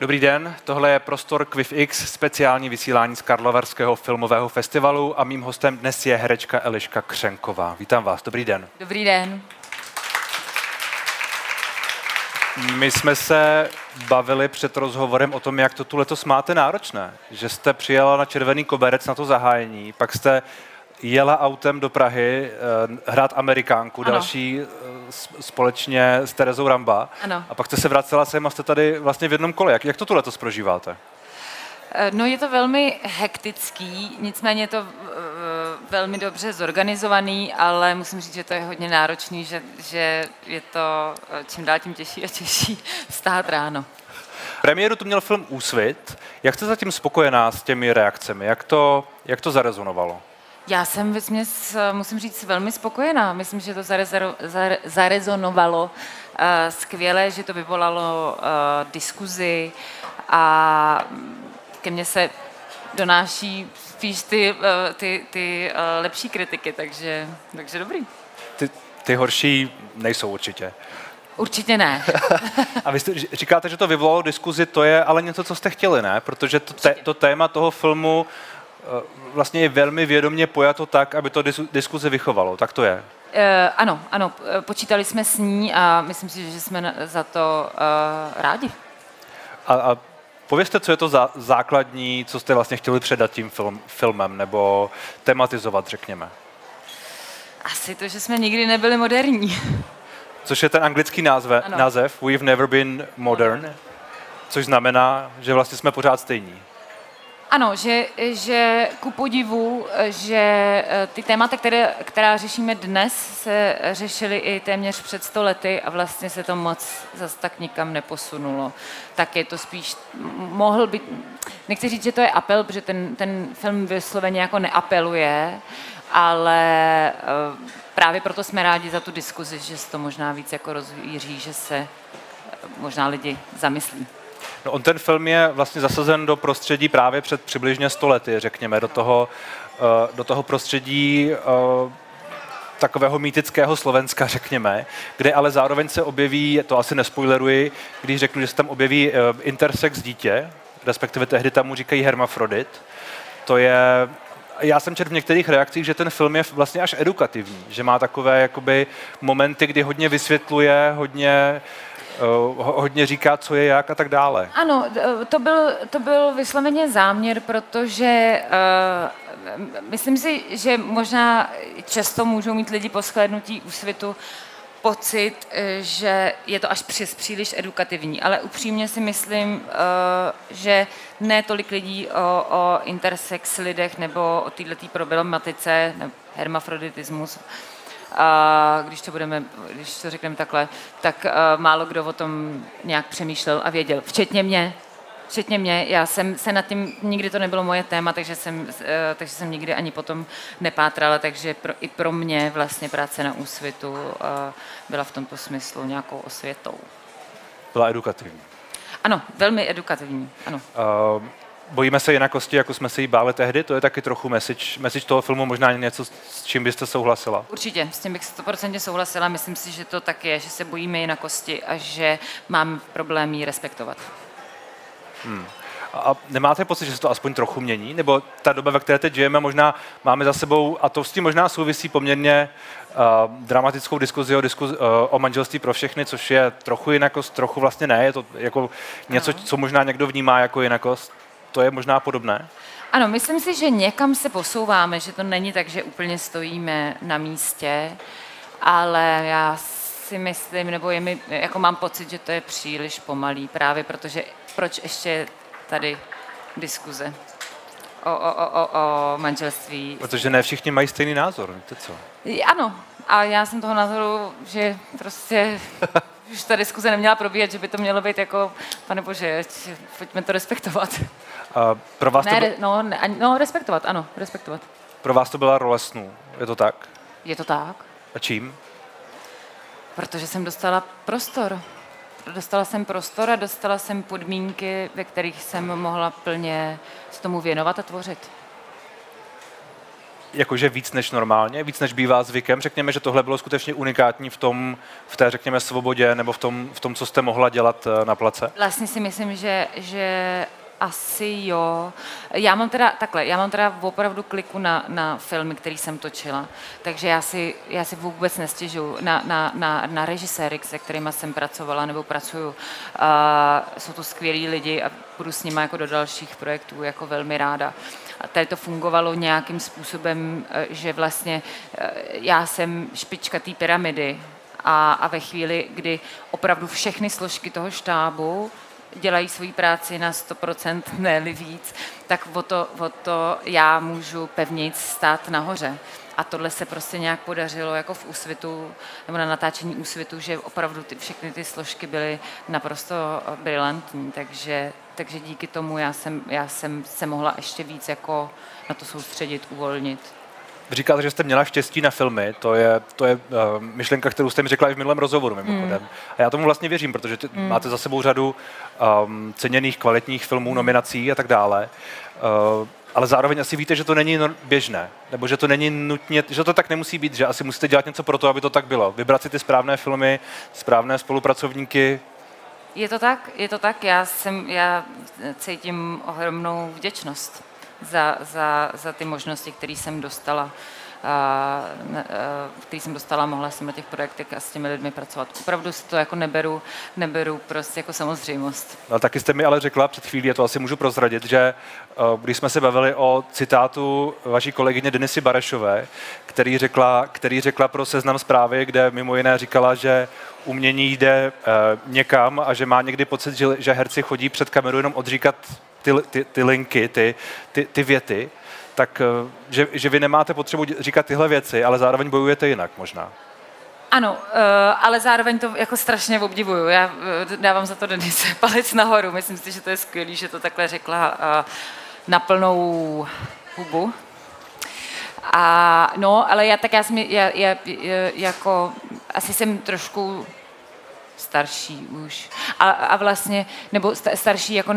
Dobrý den, tohle je prostor QuiffX, speciální vysílání z Karlovarského filmového festivalu a mým hostem dnes je herečka Eliška Křenková. Vítám vás, dobrý den. Dobrý den. My jsme se bavili před rozhovorem o tom, jak to tu letos máte náročné. Že jste přijela na Červený koberec na to zahájení, pak jste jela autem do Prahy eh, hrát Amerikánku, Ano. další eh, společně s Terezou Ramba. Ano. A pak jste se vracela sem a jste tady vlastně v jednom kole. Jak, jak to tu letos prožíváte? Eh, No je to velmi hektický, nicméně je to velmi dobře zorganizovaný, ale musím říct, že to je hodně náročný, že, že je to čím dál tím těžší a těžší vstát ráno. Premiéru tu měl film Úsvit. Jak jste zatím spokojená s těmi reakcemi? Jak to, jak to zarezonovalo? Já jsem vesměs, eh, musím říct, velmi spokojená. Myslím, že to zarezero, zare, zarezonovalo uh, skvěle, že to vyvolalo uh, diskuzi a ke mně se donáší spíš ty, uh, ty, ty uh, lepší kritiky, takže, takže dobrý. Ty, ty horší nejsou určitě. Určitě ne. A vy jste, říkáte, že to vyvolalo diskuzi, to je ale něco, co jste chtěli, ne? Protože to, té, to téma toho filmu eh, vlastně je velmi vědomě pojato tak, aby to dis, diskuzi vychovalo. Tak to je. Uh, ano, ano, eh, počítali jsme s ní a myslím si, že jsme za to uh, rádi. A, a povězte, co je to za základní, co jste vlastně chtěli předat tím film, filmem, nebo tematizovat, řekněme. Asi to, že jsme nikdy nebyli moderní. Což je ten anglický názve, Ano. název We've never been modern, což znamená, že vlastně jsme pořád stejní. Ano, že, že ku podivu, že eh, ty témata, které, která řešíme dnes, se řešily i téměř před sto lety a vlastně se to moc zas tak nikam neposunulo. Tak je to spíš, mohl být, nechci říct, že to je apel, protože ten, ten film vysloveně jako neapeluje, ale eh, právě proto jsme rádi za tu diskuzi, že se to možná víc jako rozvíří, že se eh, možná lidi zamyslí. No, on ten film je vlastně zasazen do prostředí právě před přibližně 100 lety, řekněme, do toho, eh, do toho prostředí eh, takového mýtického Slovenska, řekněme, kde ale zároveň se objeví, to asi nespoileruji, když řeknu, že se tam objeví eh, intersex dítě, respektive tehdy tam mu říkají hermafrodit. To je já jsem četl v některých reakcích, že ten film je vlastně až edukativní, že má takové jakoby momenty, kdy hodně vysvětluje, hodně, ho- hodně říká, co je jak a tak dále. Ano, d- to byl, to byl vysloveně záměr, protože uh, myslím si, že možná často můžou mít lidi po shlédnutí úsvitu pocit, eh, že je to až přes příliš edukativní, ale upřímně si myslím, že ne tolik lidí o, o intersex lidech nebo o této problematice, hermafroditismus, a když to budeme, když to řekneme takhle, tak uh, málo kdo o tom nějak přemýšlel a věděl, včetně mě. Včetně mě, já jsem se nad tím, nikdy to nebylo moje téma, takže jsem, uh, takže jsem nikdy ani potom nepátrala, takže pro, i pro mě vlastně práce na úsvitu uh, byla v tomto smyslu nějakou osvětou. Byla edukativní. Ano, velmi edukativní, ano. Uh, bojíme se jinakosti, jako jsme se jí báli tehdy, to je taky trochu message, message toho filmu, možná něco, s čím byste souhlasila. Určitě, s tím bych 100% souhlasila. Myslím si, že to tak je, že se bojíme jinakosti a že mám problém ji respektovat. A a nemáte pocit, že se to aspoň trochu mění? Nebo ta doba, ve které teď žijeme, možná máme za sebou, a to s tím možná souvisí poměrně uh, dramatickou diskuzi o, diskuzi uh, o manželství pro všechny, což je trochu jinakost, trochu vlastně ne, je to jako něco, Ano. co možná někdo vnímá jako jinakost. To je možná podobné? Ano, myslím si, že někam se posouváme, že to není tak, že úplně stojíme na místě, ale já si myslím, nebo je mi, jako mám pocit, že to je příliš pomalý, právě protože proč ještě je tady diskuze o, o, o, o, o manželství Protože ne všichni mají stejný názor, víte co? Ano, a já jsem toho názoru, že prostě už ta diskuze neměla probíhat, že by to mělo být jako, pane bože, pojďme to respektovat. Uh, pro, vás to Ne, byl, re, no, ne, no, respektovat, ano, respektovat. pro vás to byla role snů, je to tak? Je to tak? A čím? Protože jsem dostala prostor. Dostala jsem prostor a dostala jsem podmínky, ve kterých jsem mohla plně se tomu věnovat a tvořit. Jakože víc než normálně, víc než bývá zvykem. Řekněme, že tohle bylo skutečně unikátní v tom, v té, řekněme, svobodě nebo v tom, v tom co jste mohla dělat eh, na place? Vlastně si myslím, že, že asi jo. Já mám teda takhle, já mám teda opravdu kliku na, na filmy, který jsem točila, takže já si, já si vůbec nestěžuju na, na, na, na režiséry, se kterými jsem pracovala nebo pracuju. Uh, jsou to skvělí lidi a budu s nimi jako do dalších projektů jako velmi ráda. A tady to fungovalo nějakým způsobem, eh, že vlastně eh, já jsem špička té pyramidy a, a ve chvíli, kdy opravdu všechny složky toho štábu dělají svoji práci na 100%, ne víc, tak o to, o to já můžu pevnic stát nahoře. A tohle se prostě nějak podařilo jako v úsvitu, nebo na natáčení úsvitu, že opravdu ty, všechny ty složky byly naprosto brilantní, takže, takže díky tomu já jsem, já jsem se mohla ještě víc jako na to soustředit, uvolnit. Říkáte, že jste měla štěstí na filmy, to je, to je uh, myšlenka, kterou jste mi řekla i v minulém rozhovoru mimochodem. Mm. A já tomu vlastně věřím, protože ty, mm. máte za sebou řadu um, ceněných, kvalitních filmů, nominací a tak dále. Uh, ale zároveň asi víte, že to není běžné, nebo že to není nutně, že to tak nemusí být, že asi musíte dělat něco pro to, aby to tak bylo. Vybrat si ty správné filmy, správné spolupracovníky. Je to tak, je to tak. Já, jsem, já cítím ohromnou vděčnost za, za, za ty možnosti, které jsem dostala který jsem dostala, mohla jsem na těch projektech a s těmi lidmi pracovat. Opravdu si to jako neberu, neberu prostě jako samozřejmost. No, taky jste mi ale řekla před chvílí, a to asi můžu prozradit, že když jsme se bavili o citátu vaší kolegyně Denisy Barešové, který řekla, který řekla pro seznam zprávy, kde mimo jiné říkala, že umění jde někam a že má někdy pocit, že, že herci chodí před kameru jenom odříkat ty, ty, ty linky, ty, ty, ty věty, tak eh, že, že vy nemáte potřebu říkat tyhle věci, ale zároveň bojujete jinak možná. Ano, eh, ale zároveň to jako strašně obdivuju. Já eh, dávám za to Denise palec nahoru. Myslím si, že to je skvělé, že to takhle řekla na plnou hubu. A no, ale já tak já jsem, já, já, jako, asi jsem trošku starší už. A, a vlastně, nebo starší, jako,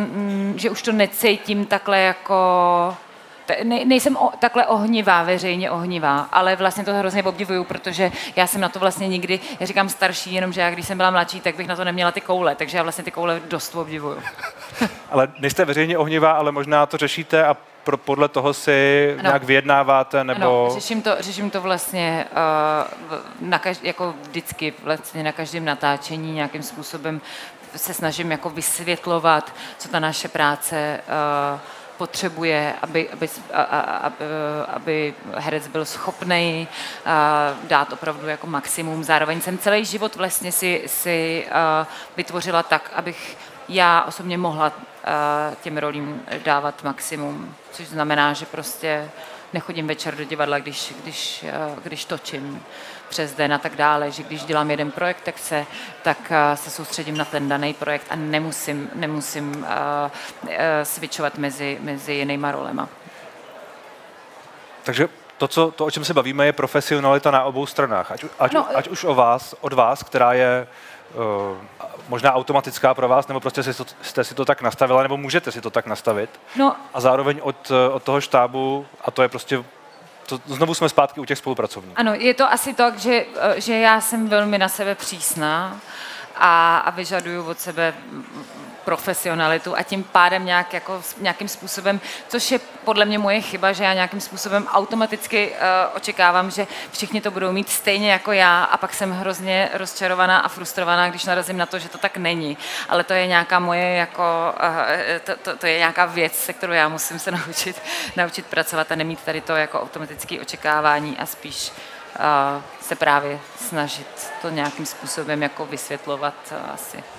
že už to necítím takhle jako ne, nejsem o, takhle ohnivá, veřejně ohnivá, ale vlastně to hrozně obdivuju, protože já jsem na to vlastně nikdy, já říkám starší, jenomže já když jsem byla mladší, tak bych na to neměla ty koule, takže já vlastně ty koule dost obdivuju. ale nejste veřejně ohnivá, ale možná to řešíte a pro, podle toho si ano. nějak vyjednáváte, nebo... Ano, řeším to, řeším to vlastně uh, na každ- jako vždycky vlastně na každém natáčení nějakým způsobem se snažím jako vysvětlovat, co ta naše práce uh, potřebuje, aby, aby, aby, aby herec byl schopný dát opravdu jako maximum. Zároveň jsem celý život vlastně si, si vytvořila tak, abych já osobně mohla těm rolím dávat maximum, což znamená, že prostě nechodím večer do divadla, když, když, když točím přes den a tak dále, že když dělám jeden projekt, tak se, tak se soustředím na ten daný projekt a nemusím, nemusím uh, uh, switchovat mezi, mezi jinýma rolema. Takže to, co, to, o čem se bavíme, je profesionalita na obou stranách. Ať, ať, no, ať už o vás, od vás, která je uh, možná automatická pro vás, nebo prostě si to, jste si to tak nastavila, nebo můžete si to tak nastavit. No, a zároveň od, od toho štábu, a to je prostě to, znovu jsme zpátky u těch spolupracovníků. Ano, je to asi tak, že, že já jsem velmi na sebe přísná a, a vyžaduju od sebe profesionalitu a tím pádem nějak jako, nějakým způsobem, což je podle mě moje chyba, že já nějakým způsobem automaticky uh, očekávám, že všichni to budou mít stejně jako já a pak jsem hrozně rozčarovaná a frustrovaná, když narazím na to, že to tak není. Ale to je nějaká moje jako, uh, to, to, to, je nějaká věc, se kterou já musím se naučit, naučit pracovat a nemít tady to jako automatické očekávání a spíš uh, se právě snažit to nějakým způsobem jako vysvětlovat asi.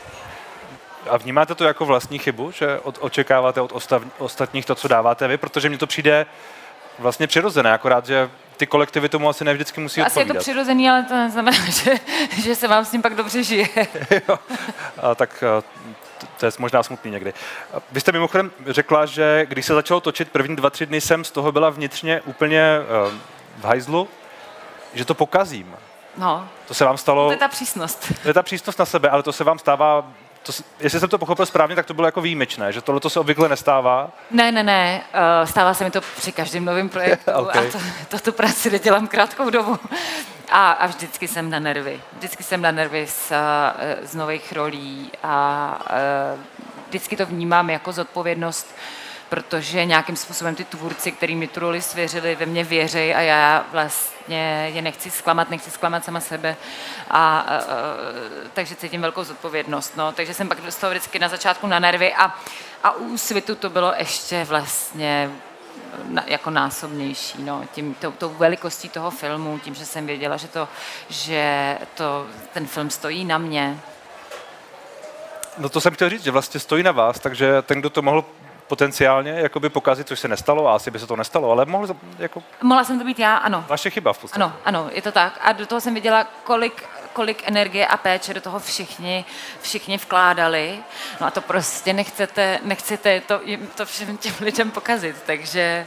A vnímáte to jako vlastní chybu, že od, očekáváte od ostav, ostatních to, co dáváte vy? Protože mně to přijde vlastně přirozené, akorát, že ty kolektivy tomu asi nevždycky musí asi odpovídat. Asi je to přirozený, ale to neznamená, že, že se vám s tím pak dobře žije. jo. A tak to je možná smutný někdy. Vy jste mimochodem řekla, že když se začalo točit první dva, tři dny jsem z toho byla vnitřně úplně v hajzlu, že to pokazím. No. To se vám stalo... To je ta přísnost. To je ta přísnost na sebe, ale to se vám stává to, jestli jsem to pochopil správně, tak to bylo jako výjimečné, že tohle to se obvykle nestává. Ne, ne, ne, uh, stává se mi to při každém novém projektu Ok. a to, to tu práci nedělám krátkou dobu. A, a vždycky jsem na nervy. Vždycky jsem na nervy z, uh, z nových rolí a uh, vždycky to vnímám jako zodpovědnost, protože nějakým způsobem ty tvůrci, který mi tu roli svěřili, ve mě věří a já vlastně je nechci zklamat, nechci zklamat sama sebe. A, uh, takže cítím velkou zodpovědnost. No. Takže jsem pak toho vždycky na začátku na nervy a, a u svitu to bylo ještě vlastně na, jako násobnější, no, tím, tou, tou velikostí toho filmu, tím, že jsem věděla, že, to, že to, ten film stojí na mě. No to jsem chtěl říct, že vlastně stojí na vás, takže ten, kdo to mohl potenciálně jakoby pokazit, což se nestalo, a asi by se to nestalo, ale mohl jako Mohla jsem to být já, ano. vaše chyba v podstatě. Ano, ano, je to tak. A do toho jsem viděla, kolik, kolik energie a péče do toho všichni, všichni vkládali. No a to prostě nechcete, nechcete to, jim- to všem těm lidem pokazit. Takže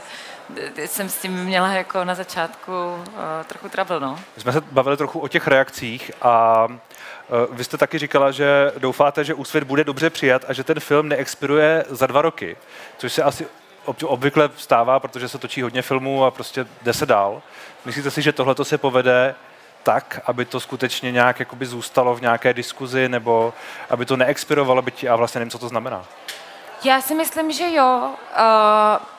jsem s tím měla jako na začátku uh, trochu trouble, no. My jsme se bavili trochu o těch reakcích a eh, vy jste taky říkala, že doufáte, že Úsvit bude dobře přijat a že ten film neexpiruje za dva roky, což se asi ob- obvykle stává, protože se točí hodně filmů a prostě jde se dál. Myslíte si, že tohle se povede tak, aby to skutečně nějak jakoby zůstalo v nějaké diskuzi, nebo aby to neexpirovalo, byť já vlastně nevím, co to znamená. Já si myslím, že jo. Uh,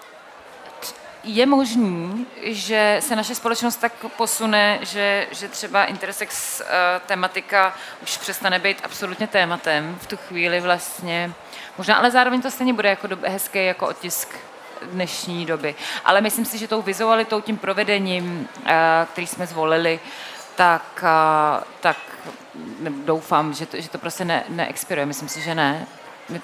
je možný, že se naše společnost tak posune, že, že třeba intersex uh, tematika už přestane být absolutně tématem v tu chvíli vlastně. Možná, ale zároveň to stejně bude jako dob- hezký jako otisk dnešní doby. Ale myslím si, že tou vizualitou, tím provedením, uh, který jsme zvolili, tak, uh, tak doufám, že to, že to prostě ne, neexpiruje. Myslím si, že ne.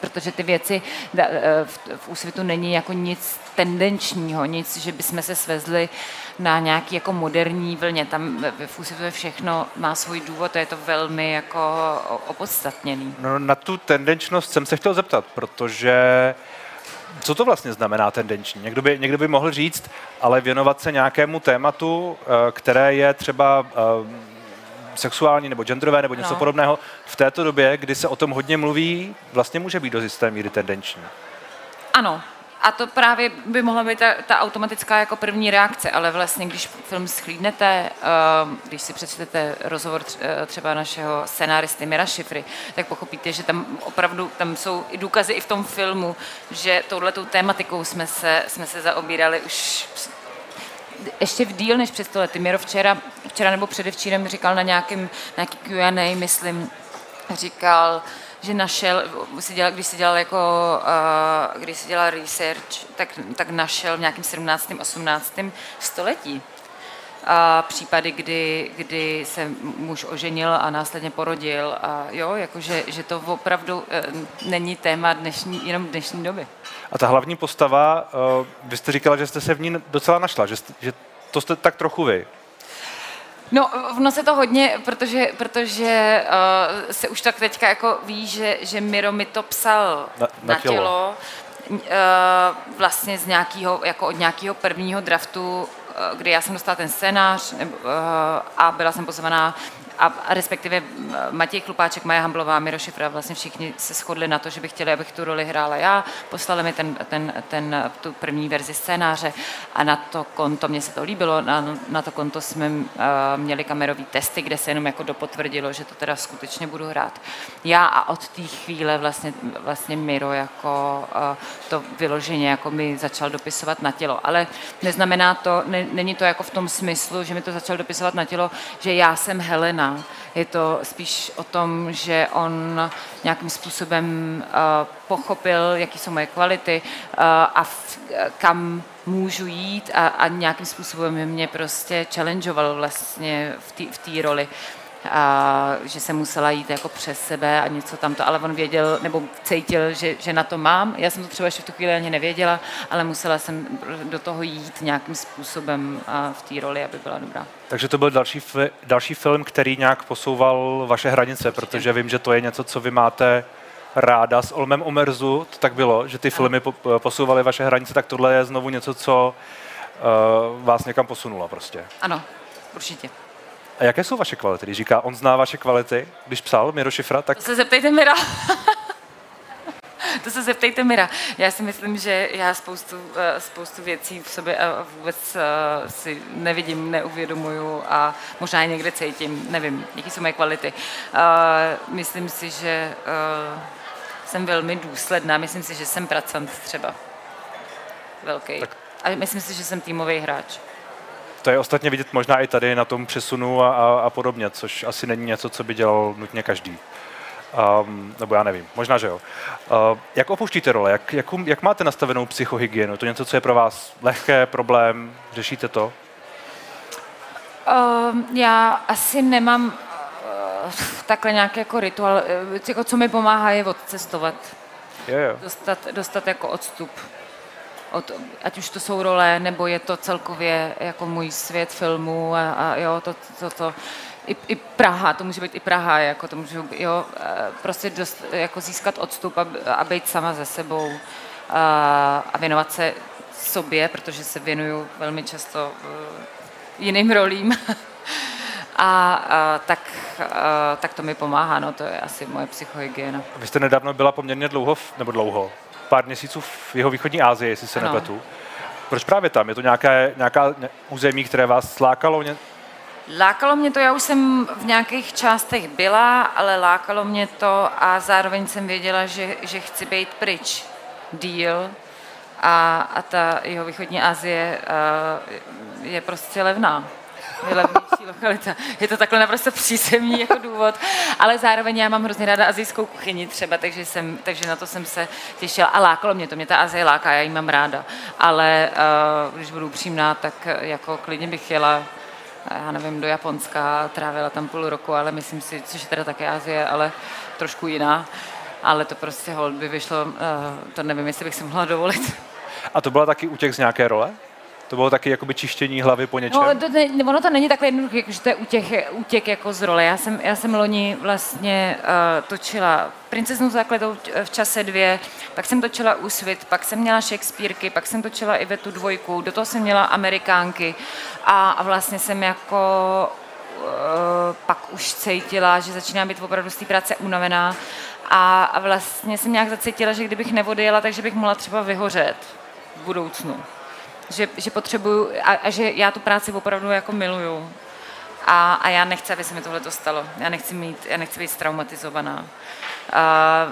Protože ty věci eh, v, úsvitu není jako nic tendenčního, nic, že bychom se svezli na nějaký jako moderní vlně. Tam v úsvitu všechno má svůj důvod a je to velmi jako opodstatněný. No, na tu tendenčnost jsem se chtěl zeptat, protože co to vlastně znamená tendenční? Někdo by, někdo by mohl říct, ale věnovat se nějakému tématu, eh, které je třeba eh, sexuální nebo genderové nebo něco No. podobného, v této době, kdy se o tom hodně mluví, vlastně může být do jisté míry tendenční. Ano, a to právě by mohla být ta, ta automatická jako první reakce, ale vlastně, když film schlídnete, uh, když si přečtete rozhovor eh, třeba našeho scenáristy Mira Šifry, tak pochopíte, že tam opravdu tam jsou i důkazy i v tom filmu, že touhletou tématikou jsme se, jsme se zaobírali už ještě v díl než před sto lety. Miro včera, včera nebo předevčírem říkal na nějakém nějaký Q&A, myslím, říkal, že našel, když si dělal jako, uh, když si dělal research, tak, tak našel v nějakém 17. 18. století a případy, kdy, kdy se muž oženil a následně porodil a jo, jakože, že to opravdu eh, není téma dnešní, jenom dnešní doby. A ta hlavní postava, eh, vy jste říkala, že jste se v ní docela našla, že, jste, že to jste tak trochu vy. No, vno se to hodně, protože, protože uh, se už tak teďka jako ví, že, že Miro mi to psal Na- na na, tělo. tělo, uh, vlastně z nějakého, jako od nějakého prvního draftu, kdy já jsem dostala ten scénář uh, a byla jsem pozvaná a, respektive Matěj Chlupáček, Maja Hamblová, Miro Šifra, vlastně všichni se shodli na to, že by chtěli, abych tu roli hrála já. Poslali mi ten, ten, ten, tu první verzi scénáře a na to konto, mně se to líbilo, na, na to konto jsme měli kamerový testy, kde se jenom jako dopotvrdilo, že to teda skutečně budu hrát. Já a od té chvíle vlastně, vlastně Miro jako to vyloženě jako mi začal dopisovat na tělo. Ale neznamená to, ne, není to jako v tom smyslu, že mi to začal dopisovat na tělo, že já jsem Helena. Je to spíš o tom, že on nějakým způsobem uh, pochopil, jaký jsou moje kvality uh, a kam můžu jít a, a nějakým způsobem mě prostě challengeoval vlastně v té roli a že jsem musela jít jako přes sebe a něco tamto, ale on věděl nebo cítil, že, že na to mám. Já jsem to třeba ještě v tu chvíli ani nevěděla, ale musela jsem do toho jít nějakým způsobem a v té roli, aby byla dobrá. Takže to byl další, další film, který nějak posouval vaše hranice, protože vím, že to je něco, co vy máte ráda s Olmem Omerzu, to tak bylo, že ty filmy po- posouvaly vaše hranice, tak tohle je znovu něco, co uh, vás někam posunulo prostě. Ano, určitě. A jaké jsou vaše kvality? Když říká, on zná vaše kvality, když psal Miro Šifra, tak To se zeptejte Mira. to se zeptejte Mira. Já si myslím, že já spoustu, eh, spoustu věcí v sobě a vůbec eh, si nevidím, neuvědomuju a možná je někde cítím, nevím, jaký jsou moje kvality. Myslím si, že jsem velmi důsledná, myslím si, že jsem pracant třeba velký. Tak. A myslím si, že jsem týmový hráč. To je ostatně vidět možná i tady na tom přesunu a, a, a podobně, což asi není něco, co by dělal nutně každý. Um, nebo já nevím, možná, že jo. Uh, jak opouštíte role? Jak, jak, jak máte nastavenou psychohygienu? To něco, co je pro vás lehké, problém? Řešíte to? Uh, já asi nemám uh, takhle nějaký jako rituál. Jako, co mi pomáhá, je odcestovat. Jo, jo. Dostat, dostat jako odstup od, ať už to jsou role, nebo je to celkově jako můj svět filmů a, a jo, to, to, to i, i Praha, to může být i Praha, jako to může, jo, prostě dost, jako získat odstup a, a být sama ze sebou a, a věnovat se sobě, protože se věnuju velmi často uh, jiným rolím. a, a tak, a, tak to mi pomáhá, no to je asi moje psychohygiena. Vy jste nedávno byla poměrně dlouho, nebo dlouho, pár měsíců v jeho východní Asii, jestli se ano. nepletu. Proč právě tam? Je to nějaké, nějaká území, které vás lákalo? Lákalo mě to, já už jsem v nějakých částech byla, ale lákalo mě to a zároveň jsem věděla, že, že chci být pryč díl a, a ta jeho východní Asie je prostě levná nejlevnější lokalita. Je to takhle naprosto přízemní jako důvod, ale zároveň já mám hrozně ráda azijskou kuchyni třeba, takže, jsem, takže na to jsem se těšila a lákalo mě to, mě ta Azie láká, já ji mám ráda, ale uh, když budu upřímná, tak jako klidně bych jela já nevím, do Japonska, trávila tam půl roku, ale myslím si, což je teda také Azie, ale trošku jiná, ale to prostě hold by vyšlo, uh, to nevím, jestli bych si mohla dovolit. A to byla taky útěk z nějaké role? To bylo taky jakoby čištění hlavy po něčem? No, to ne, ono to není takhle jednoduché, že to je útěk, útěk jako z role. Já jsem, já jsem loni vlastně uh, točila Princeznu základou v čase dvě, pak jsem točila Úsvit, pak jsem měla Shakespeareky, pak jsem točila i Vetu dvojku, do toho jsem měla Amerikánky a, a vlastně jsem jako uh, pak už cítila, že začíná být opravdu z té práce unavená a, a vlastně jsem nějak zacítila, že kdybych neodjela, takže bych mohla třeba vyhořet v budoucnu že, že potřebuju a, a že já tu práci opravdu jako miluju. A, a já nechci, aby se mi tohle to stalo. Já nechci, mít, já nechci být traumatizovaná. A,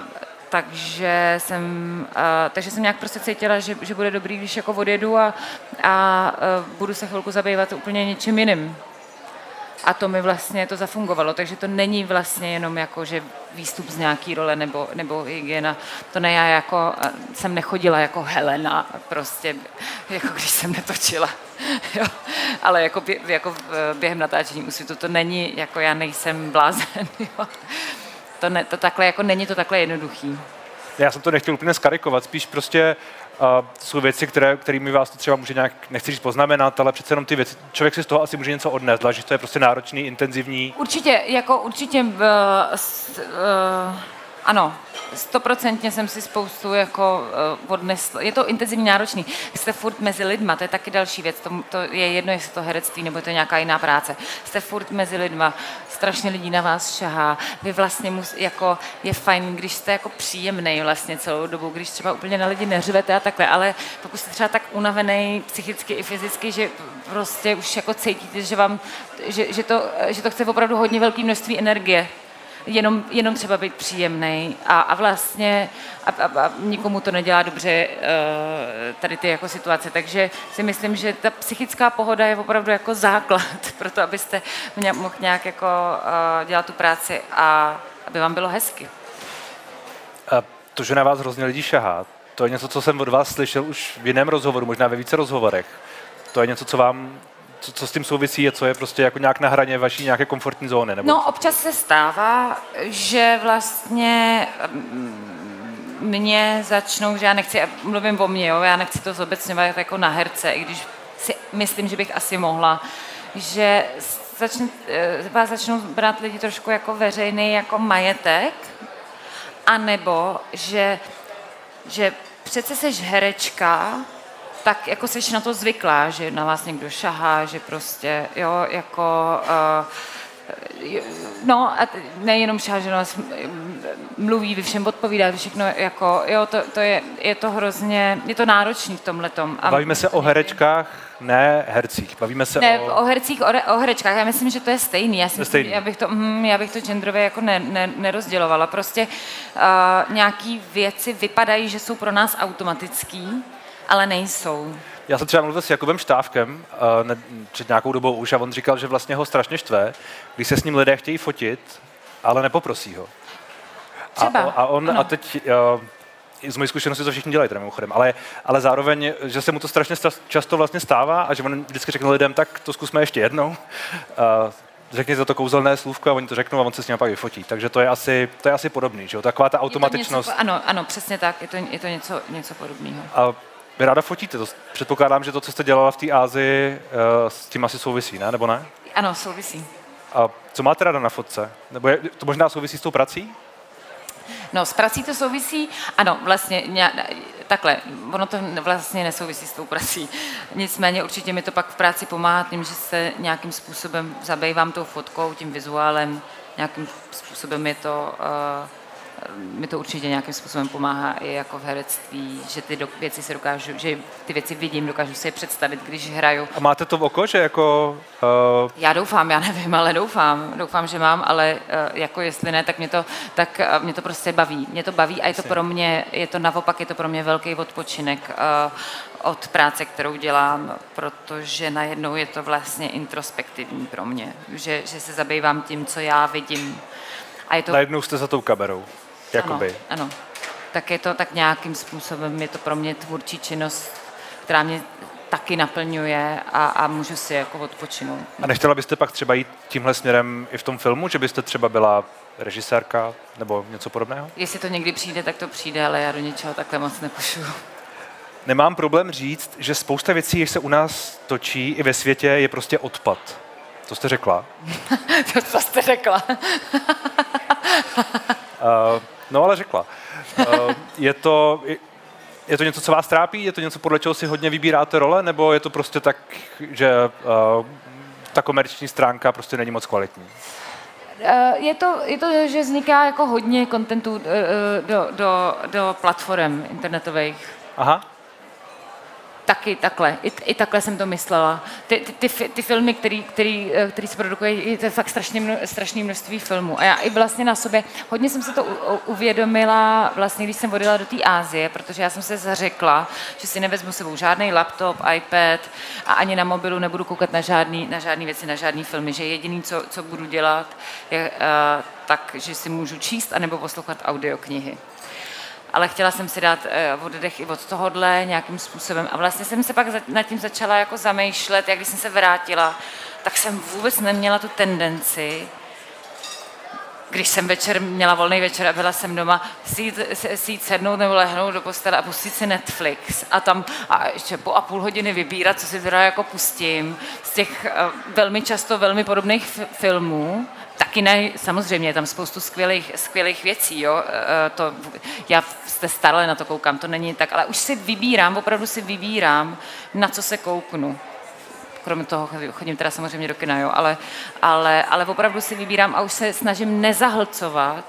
takže jsem, a, takže jsem nějak prostě cítila, že, že bude dobrý, když jako odjedu a, a, a budu se chvilku zabývat úplně něčím jiným. A to mi vlastně to zafungovalo, takže to není vlastně jenom jako, že výstup z nějaký role nebo, nebo hygiena. To ne, já jako jsem nechodila jako Helena, prostě, jako když jsem netočila. jo. Ale jako, bě, jako během natáčení úsvitu to není, jako já nejsem blázen. Jo. To, ne, to takhle, jako není to takhle jednoduchý. Já jsem to nechtěl úplně skarikovat, spíš prostě uh, jsou věci, které, kterými vás to třeba může nějak, nechci říct poznamenat, ale přece jenom ty věci, člověk si z toho asi může něco odnést, že to je prostě náročný, intenzivní. Určitě, jako určitě, uh, uh, ano, stoprocentně jsem si spoustu jako uh. Je to intenzivní náročný. Jste furt mezi lidma, to je taky další věc. To, to je jedno, jestli to herectví nebo je to nějaká jiná práce. Jste furt mezi lidma, strašně lidí na vás šahá. Vy vlastně mus, jako, je fajn, když jste jako příjemný vlastně celou dobu, když třeba úplně na lidi neřvete a takhle, ale pokud jste třeba tak unavený psychicky i fyzicky, že prostě už jako cítíte, že vám, že, že, to, že to chce opravdu hodně velké množství energie, jenom, jenom třeba být příjemný a, a vlastně a, a, a nikomu to nedělá dobře uh, tady ty jako situace, takže si myslím, že ta psychická pohoda je opravdu jako základ pro to, abyste mohl nějak jako uh, dělat tu práci a aby vám bylo hezky. A to, že na vás hrozně lidí šahá, to je něco, co jsem od vás slyšel už v jiném rozhovoru, možná ve více rozhovorech. To je něco, co vám co, co s tím souvisí je, co je prostě jako nějak na hraně vaší nějaké komfortní zóny? Nebo... No občas se stává, že vlastně mm, mě začnou, že já nechci, mluvím o mě, jo, já nechci to zobecňovat jako na herce, i když si myslím, že bych asi mohla, že začne, eh, vás začnou brát lidi trošku jako veřejný jako majetek, anebo že, že přece seš herečka, tak jako jsi na to zvyklá, že na vás někdo šahá, že prostě, jo, jako uh, No a nejenom šáženost, mluví, vy všem odpovídá, všechno jako, jo, to, to je, je to hrozně, je to náročný v tomhle tom. Bavíme se o herečkách, ne hercích. Bavíme se Ne, o... o hercích, o, o herečkách, já myslím, že to je stejný. Já, si stejný. já bych to, hm, já bych to genderově jako ne, ne, nerozdělovala. Prostě uh, nějaký věci vypadají, že jsou pro nás automatický, ale nejsou. Já jsem třeba mluvil s Jakubem Štávkem uh, ne, před nějakou dobou už a on říkal, že vlastně ho strašně štve, když se s ním lidé chtějí fotit, ale nepoprosí ho. Třeba, A, a on, ano. a teď uh, z mojí zkušenosti to všichni dělají, teda mimochodem, ale, ale zároveň, že se mu to strašně stra- často vlastně stává a že on vždycky řekne lidem, tak to zkusme ještě jednou. Uh, řekni za to kouzelné slůvko a oni to řeknou a on se s ním pak vyfotí. Takže to je asi, to je asi podobný, že jo? Taková ta Je to automatičnost. Něco, ano, ano, přesně tak, je to, je to něco, něco podobného. A vy ráda fotíte, to předpokládám, že to, co jste dělala v té Ázii, eh, s tím asi souvisí, ne? Nebo ne? Ano, souvisí. A co máte ráda na fotce? Nebo je, to možná souvisí s tou prací? No, s prací to souvisí, ano, vlastně ně, takhle, ono to vlastně nesouvisí s tou prací. Nicméně určitě mi to pak v práci pomáhá tím, že se nějakým způsobem zabývám tou fotkou, tím vizuálem, nějakým způsobem je to, uh, mi to určitě nějakým způsobem pomáhá i jako v herectví, že ty do, věci se dokážu, že ty věci vidím, dokážu si je představit, když hraju. A máte to v oko, že jako... Uh, Já doufám, já nevím, ale doufám. Doufám, že mám, ale uh, jako jestli ne, tak mě to, tak uh, mě to prostě baví. Mě to baví a je to pro mě, je to naopak, je to pro mě velký odpočinek uh, od práce, kterou dělám, protože najednou je to vlastně introspektivní pro mě, že, že se zabývám tím, co já vidím. A je to, najednou jste za tou kamerou. Jakoby. Ano, ano. Tak je to tak nějakým způsobem, je to pro mě tvůrčí činnost, která mě taky naplňuje a, a můžu si jako odpočinout. A nechtěla byste pak třeba jít tímhle směrem i v tom filmu, že byste třeba byla režisérka nebo něco podobného? Jestli to někdy přijde, tak to přijde, ale já do něčeho takhle moc nepošu. Nemám problém říct, že spousta věcí, jež se u nás točí i ve světě, je prostě odpad. To jste řekla. to, co jste řekla. Uh, no ale řekla. Uh, je, to, je, to něco, co vás trápí? Je to něco, podle čeho si hodně vybíráte role? Nebo je to prostě tak, že uh, ta komerční stránka prostě není moc kvalitní? Eh, Je to, je to, že vzniká jako hodně kontentu eh, do, do, do platform internetových. Aha. Taky takhle, i, i takhle jsem to myslela. Ty, ty, ty, ty filmy, který, který, eh, který se produkují, je to fakt strašně, mno, strašné množství filmů. A já i vlastně na sobě, hodně jsem se to u, uvědomila, vlastně, když jsem odjela do té Ázie, protože já jsem se zařekla, že si nevezmu sebou žádný laptop, iPad a ani na mobilu nebudu koukat na žádný, na žádný věci, na žádný filmy, že jediný, co, co budu dělat, je uh, tak, že si můžu číst anebo poslouchat audioknihy ale chtěla jsem si dát uh, oddech i od tohohle nějakým způsobem. A vlastně jsem se pak nad tím začala jako zamýšlet, jak když jsem se vrátila, tak jsem vůbec neměla tu tendenci, když jsem večer měla volný večer a byla jsem doma, si jít, sednout nebo lehnout do postele a pustit si Netflix a tam a ještě po a půl hodiny vybírat, co si teda jako pustím z těch uh, velmi často velmi podobných filmů. Taky ne, samozřejmě, je tam spoustu skvělých, skvělých věcí, jo. Eh, To, já jste staré na to koukám, to není tak, ale už si vybírám, opravdu si vybírám, na co se kouknu kromě toho chodím teda samozřejmě do kina, jo, ale, ale, ale opravdu si vybírám a už se snažím nezahlcovat.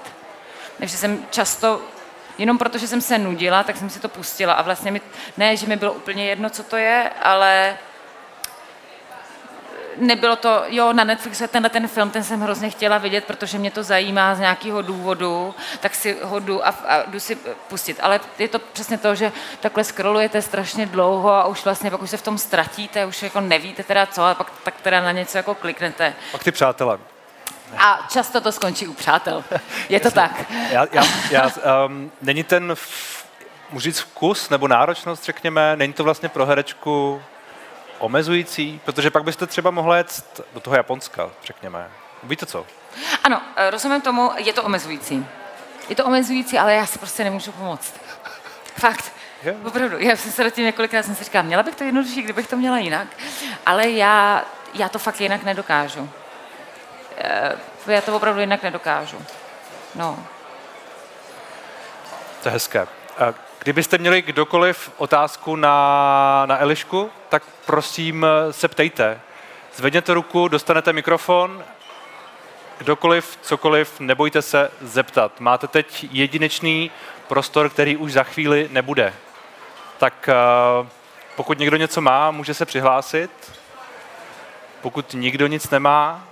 Takže jsem často, jenom protože jsem se nudila, tak jsem si to pustila a vlastně mi, ne, že mi bylo úplně jedno, co to je, ale nebylo to, jo, na Netflixu tenhle ten film, ten jsem hrozně chtěla vidět, protože mě to zajímá z nějakého důvodu, tak si ho jdu a, a jdu si pustit. Ale je to přesně to, že takhle scrollujete strašně dlouho a už vlastně pak už se v tom ztratíte, už jako nevíte teda co, a pak tak teda na něco jako kliknete. Pak ty přátelé. A často to skončí u přátel. Je to tak. Já, já, já, um, není ten, můžu říct vkus nebo náročnost, řekněme, není to vlastně pro herečku omezující? Protože pak byste třeba mohla jet do toho Japonska, řekněme. Víte co? Ano, eh, rozumím tomu, je to omezující. Je to omezující, ale já si prostě nemůžu pomoct. Fakt. Jo. Opravdu, já jsem se nad tím několikrát jsem si říkala, měla bych to jednodušší, kdybych to měla jinak, ale já, já to fakt jinak nedokážu. Eh, Já to opravdu jinak nedokážu. No. To je hezké. A Kdybyste měli kdokoliv otázku na, na Elišku, tak prosím se ptejte. Zvedněte ruku, dostanete mikrofon kdokoliv, cokoliv, nebojte se zeptat. Máte teď jedinečný prostor, který už za chvíli nebude. Tak uh, pokud někdo něco má, může se přihlásit. Pokud nikdo nic nemá,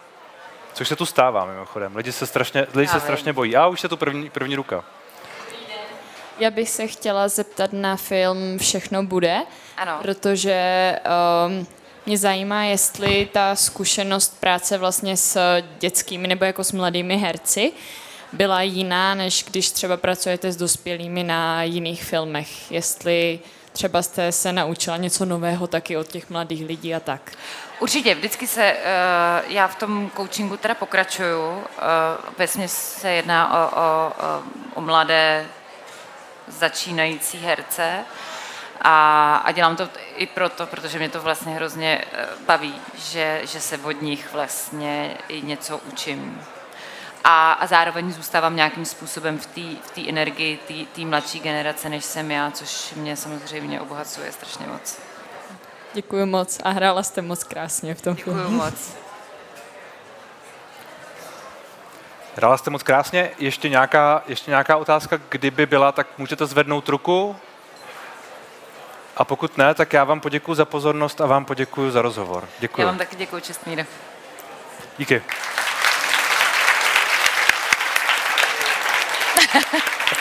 což se tu stává mimochodem, lidi se strašně, lidi se strašně bojí. A už je tu první, první ruka. Já bych se chtěla zeptat na film Všechno bude, Ano. protože um, mě zajímá, jestli ta zkušenost práce vlastně s dětskými nebo jako s mladými herci byla jiná, než když třeba pracujete s dospělými na jiných filmech. Jestli třeba jste se naučila něco nového taky od těch mladých lidí a tak. Určitě, vždycky se, uh, já v tom coachingu teda pokračuju, uh, vesmě se jedná o, o, o mladé začínající herce a, a dělám to i proto, protože mě to vlastně hrozně eh, baví, že, že se od nich vlastně i něco učím. A, a zároveň zůstávám nějakým způsobem v té v té energii té mladší generace, než jsem já, což mě samozřejmě obohacuje strašně moc. Děkuji moc a hrála jste moc krásně v tom filmu. Děkuji moc. Hrála jste moc krásně. Ještě nějaká, ještě nějaká otázka, kdyby byla, tak můžete zvednout ruku. A pokud ne, tak já vám poděkuji za pozornost a vám poděkuji za rozhovor. Děkuji. Já vám taky děkuji, Čestmíre. Díky.